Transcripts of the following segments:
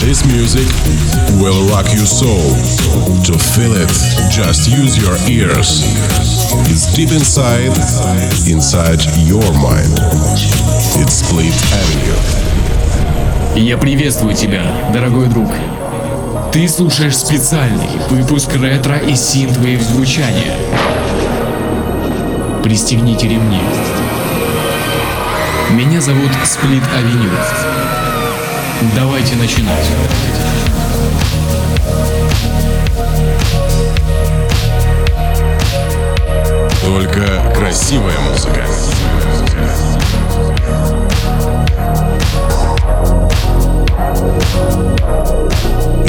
This music will rock your soul. To feel it, just use your ears. It's deep inside, inside your mind. It's Split Avenue. Я приветствую тебя, дорогой друг. Ты слушаешь специальный выпуск ретро и синтвейв звучания. Пристегните ремни. Меня зовут Сплит Авеню. Давайте начинать. Только красивая музыка.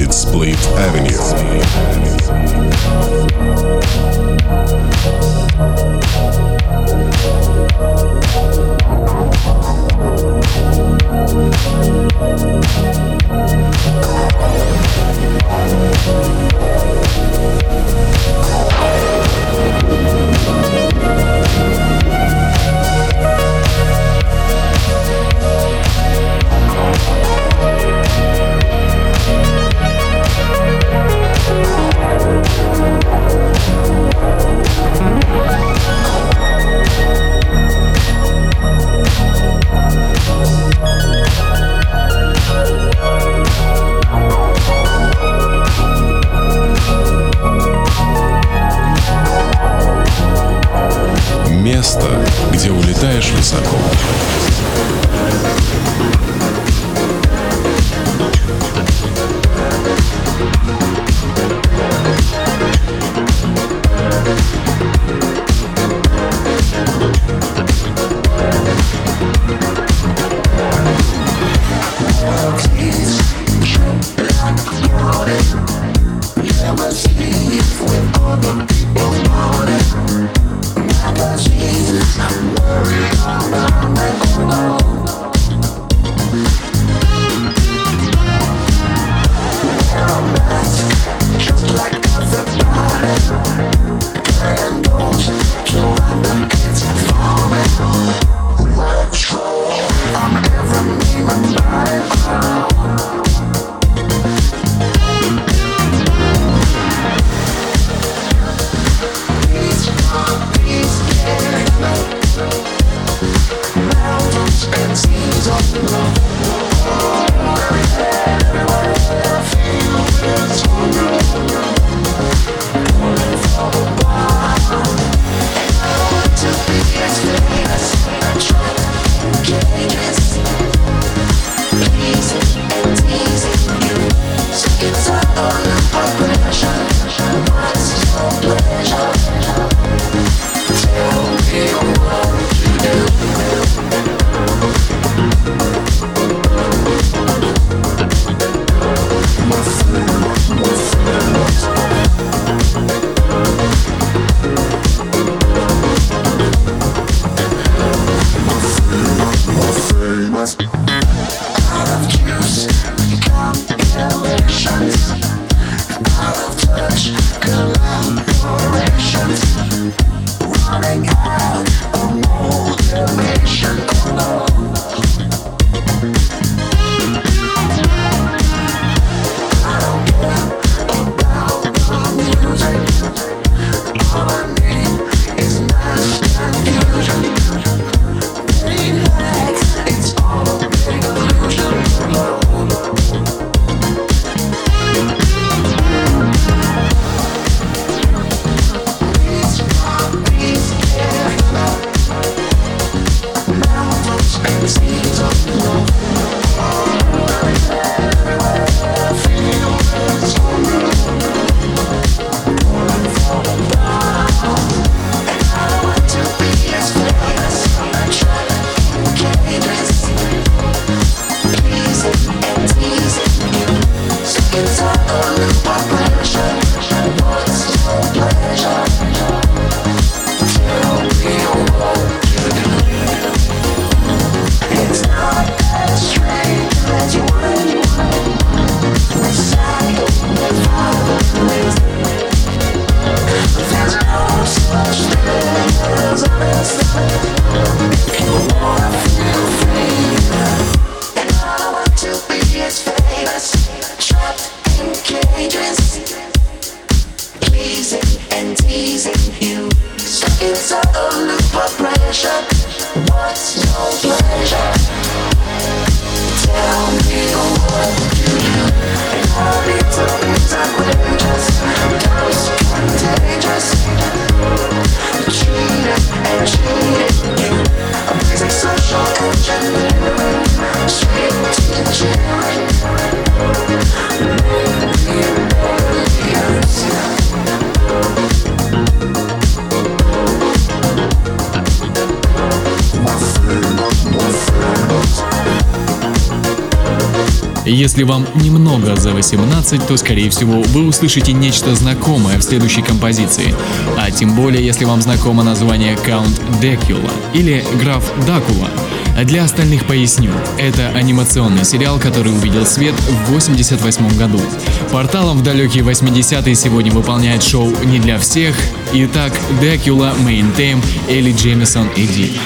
It's Split Avenue. Если вам немного за 18, то скорее всего вы услышите нечто знакомое в следующей композиции. А тем более, если вам знакомо название Count Dracula или Граф Дакула. А для остальных поясню. Это анимационный сериал, который увидел свет в 88 году. Порталом в далекие 80-е сегодня выполняет шоу не для всех. Итак, Main Theme Элли Джемисон и Ди.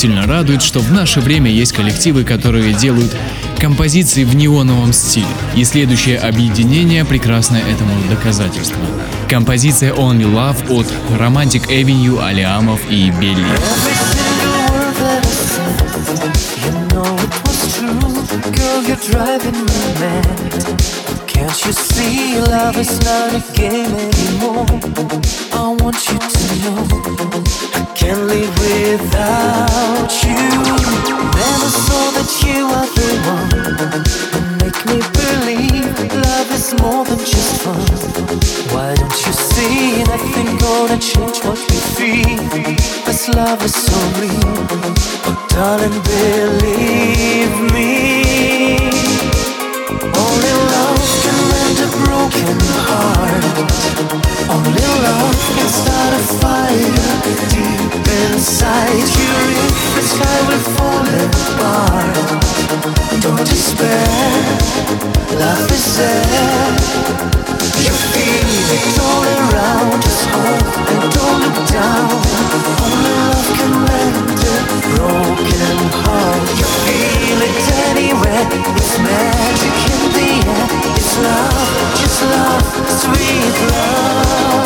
Действительно радует, что в наше время есть коллективы, которые делают композиции в неоновом стиле. И следующее объединение прекрасное этому доказательство. Композиция Only Love от Romantic Avenue, Алиамов и Белли. Can't you see love is not a game anymore? I want you to know I can't live without you. Never saw that you are the one make me believe love is more than just fun. Why don't you see nothing gonna change what we feel? This love is so real. Oh, darling, believe me. Only love broken heart. Only love can start a fire deep inside you. If the sky will fall apart, don't despair. Love is there. You feel it all around. Just hold and don't look down. Only love can mend a broken magic in the air. It's love, just love, sweet turn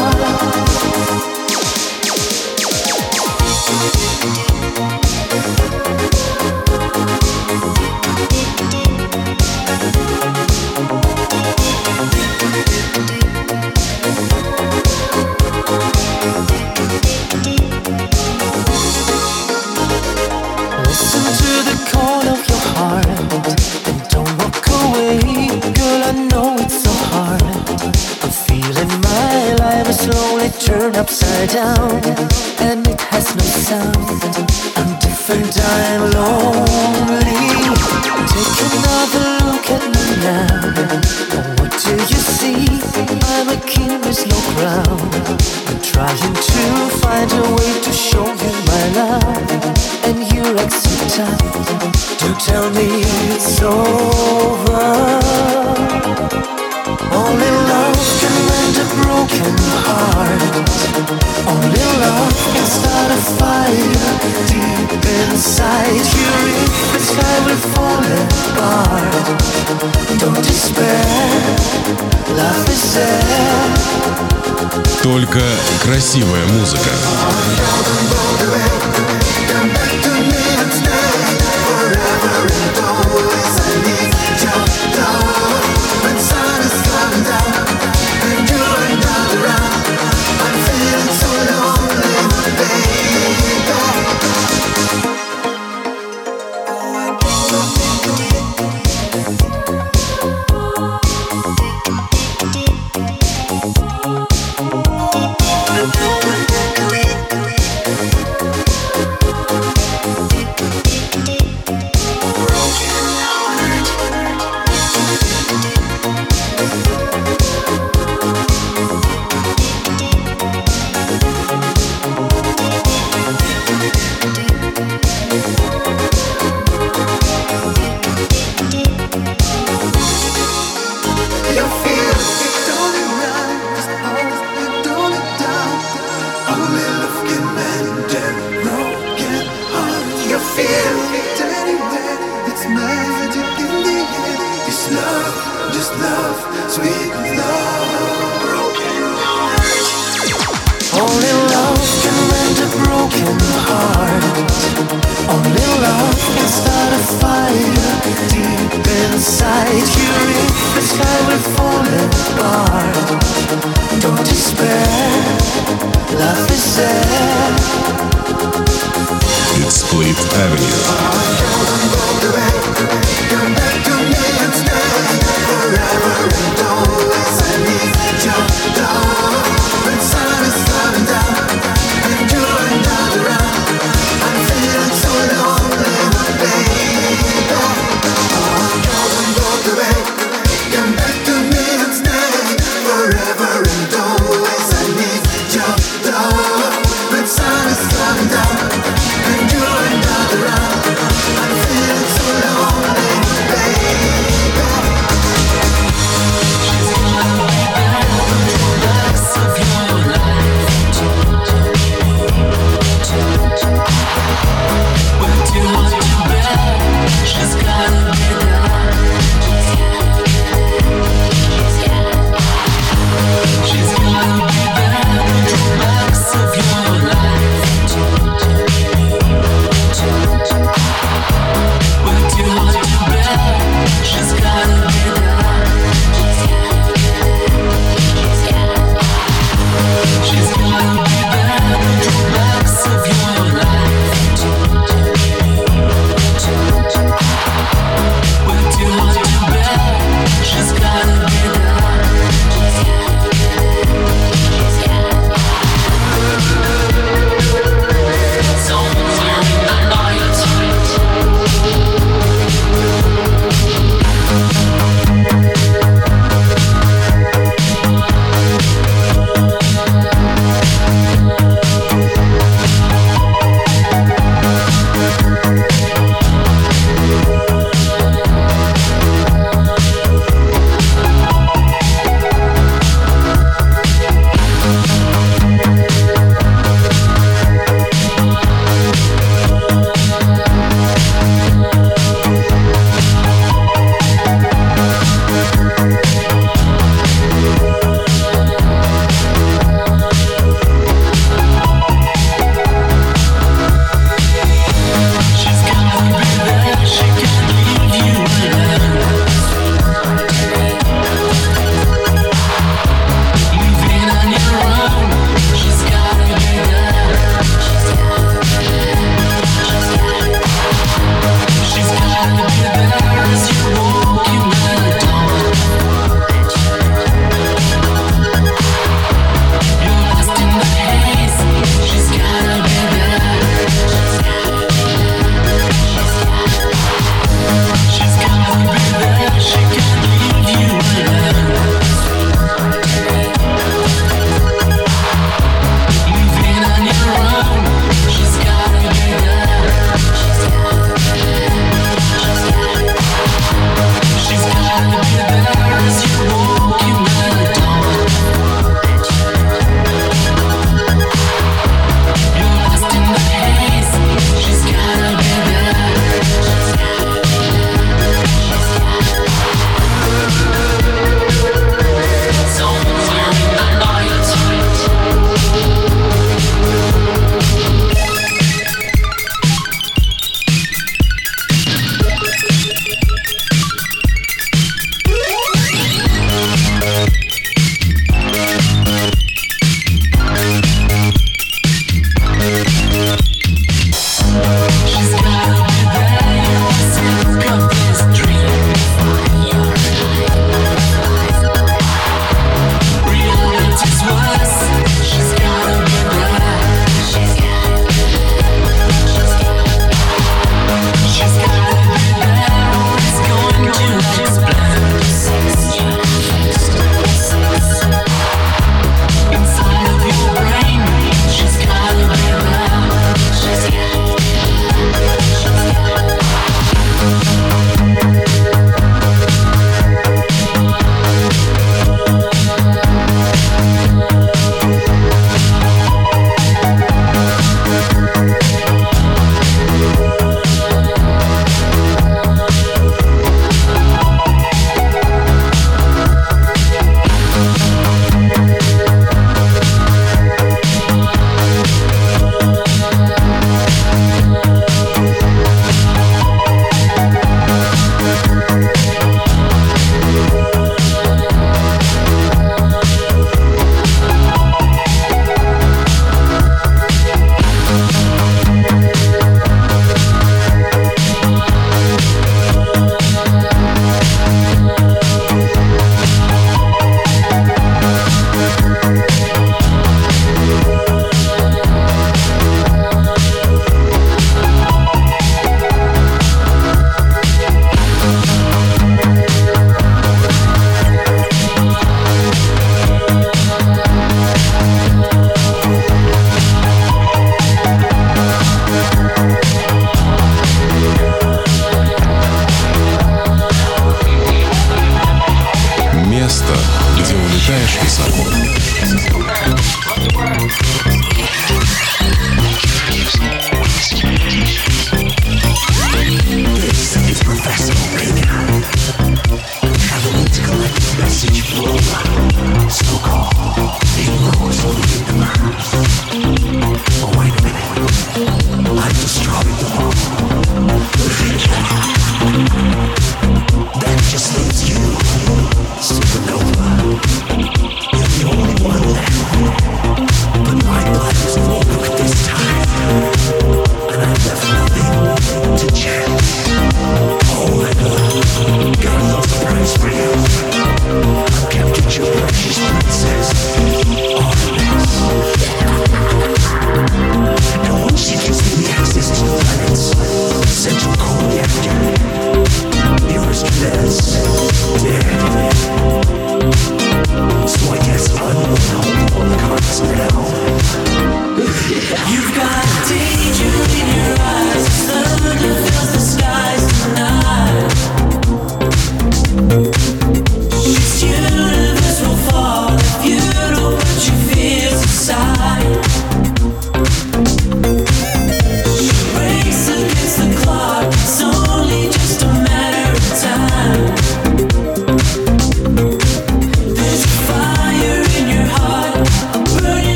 broken heart. Only love can start a fire deep inside you. If the sky will fall apart, don't despair. Love is there. Только красивая музыка. just love, sweet love. Only love can mend a broken heart. Only love can start a fire deep inside you. If the sky will fall apart, don't despair. Love is there. Fifth Avenue.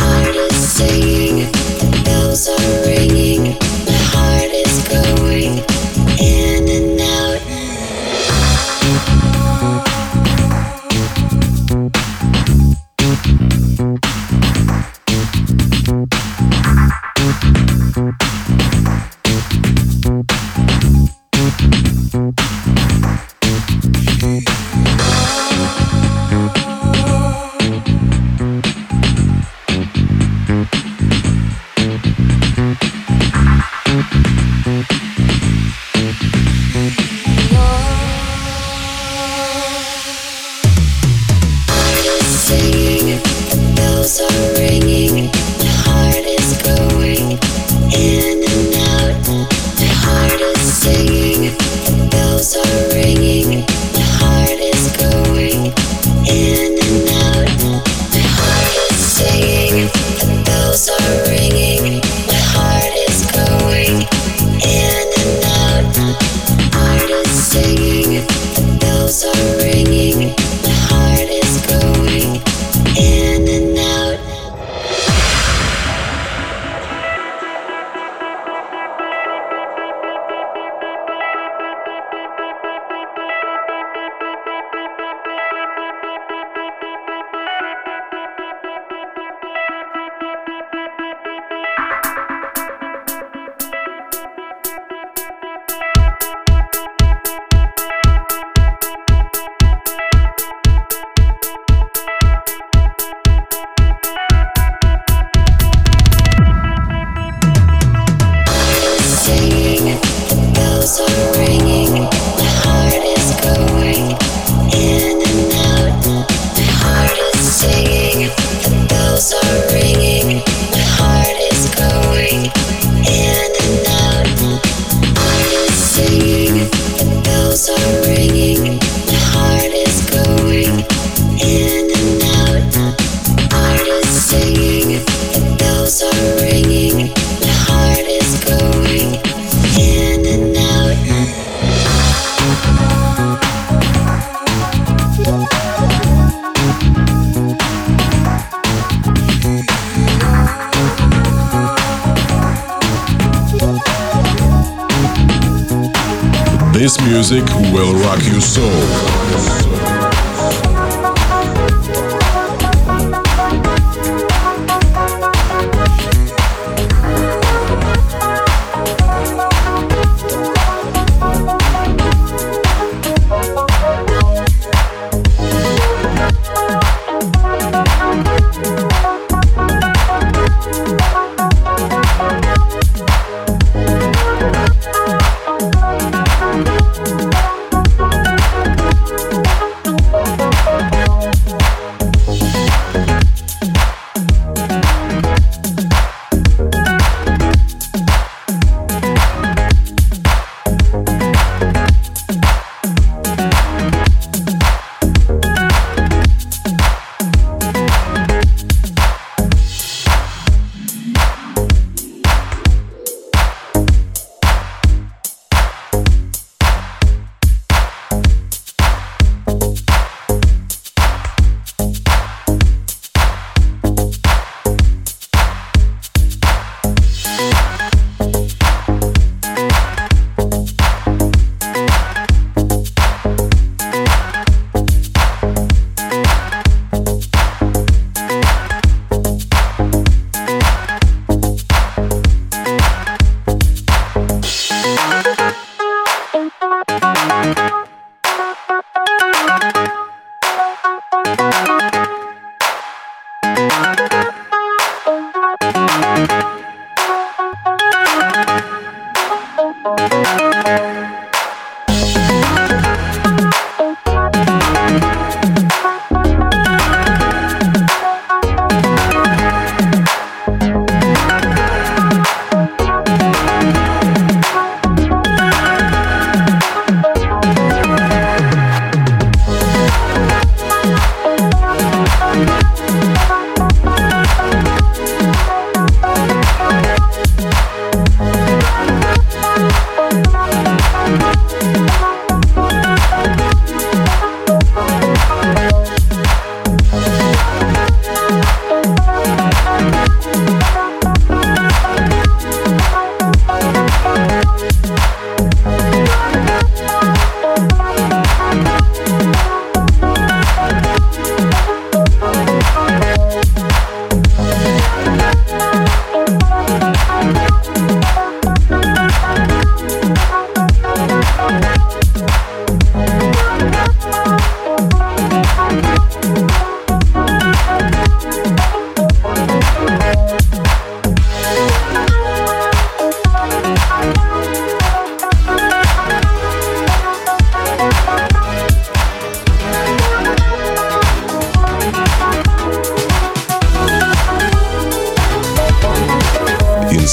Artists say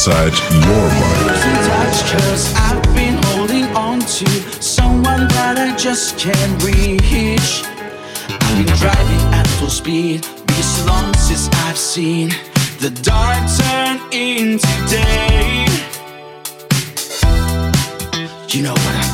inside your mind. I've been holding on to someone that I just can't reach. I've been driving at full speed because long since I've seen the dark turn into day. You know what I'm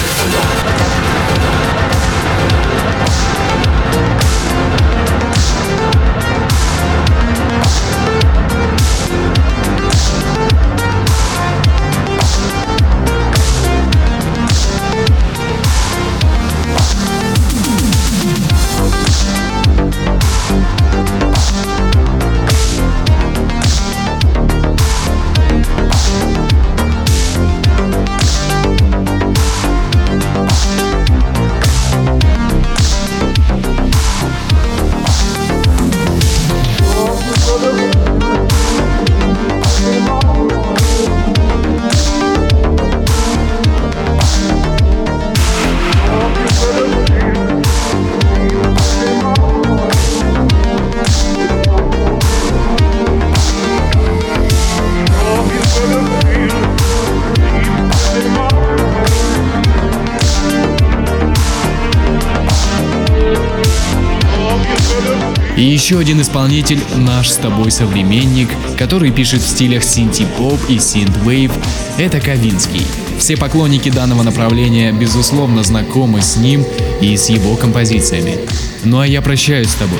Alive. Еще один исполнитель, наш с тобой современник, который пишет в стилях синти-поп и синт-вейв, это Ковинский. Все поклонники данного направления безусловно знакомы с ним и с его композициями. Ну а я прощаюсь с тобой.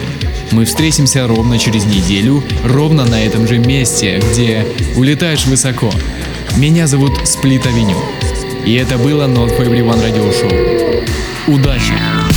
Мы встретимся ровно через неделю, ровно на этом же месте, где улетаешь высоко. Меня зовут Сплит Авеню. И это было Not for Everyone Radio Show. Удачи!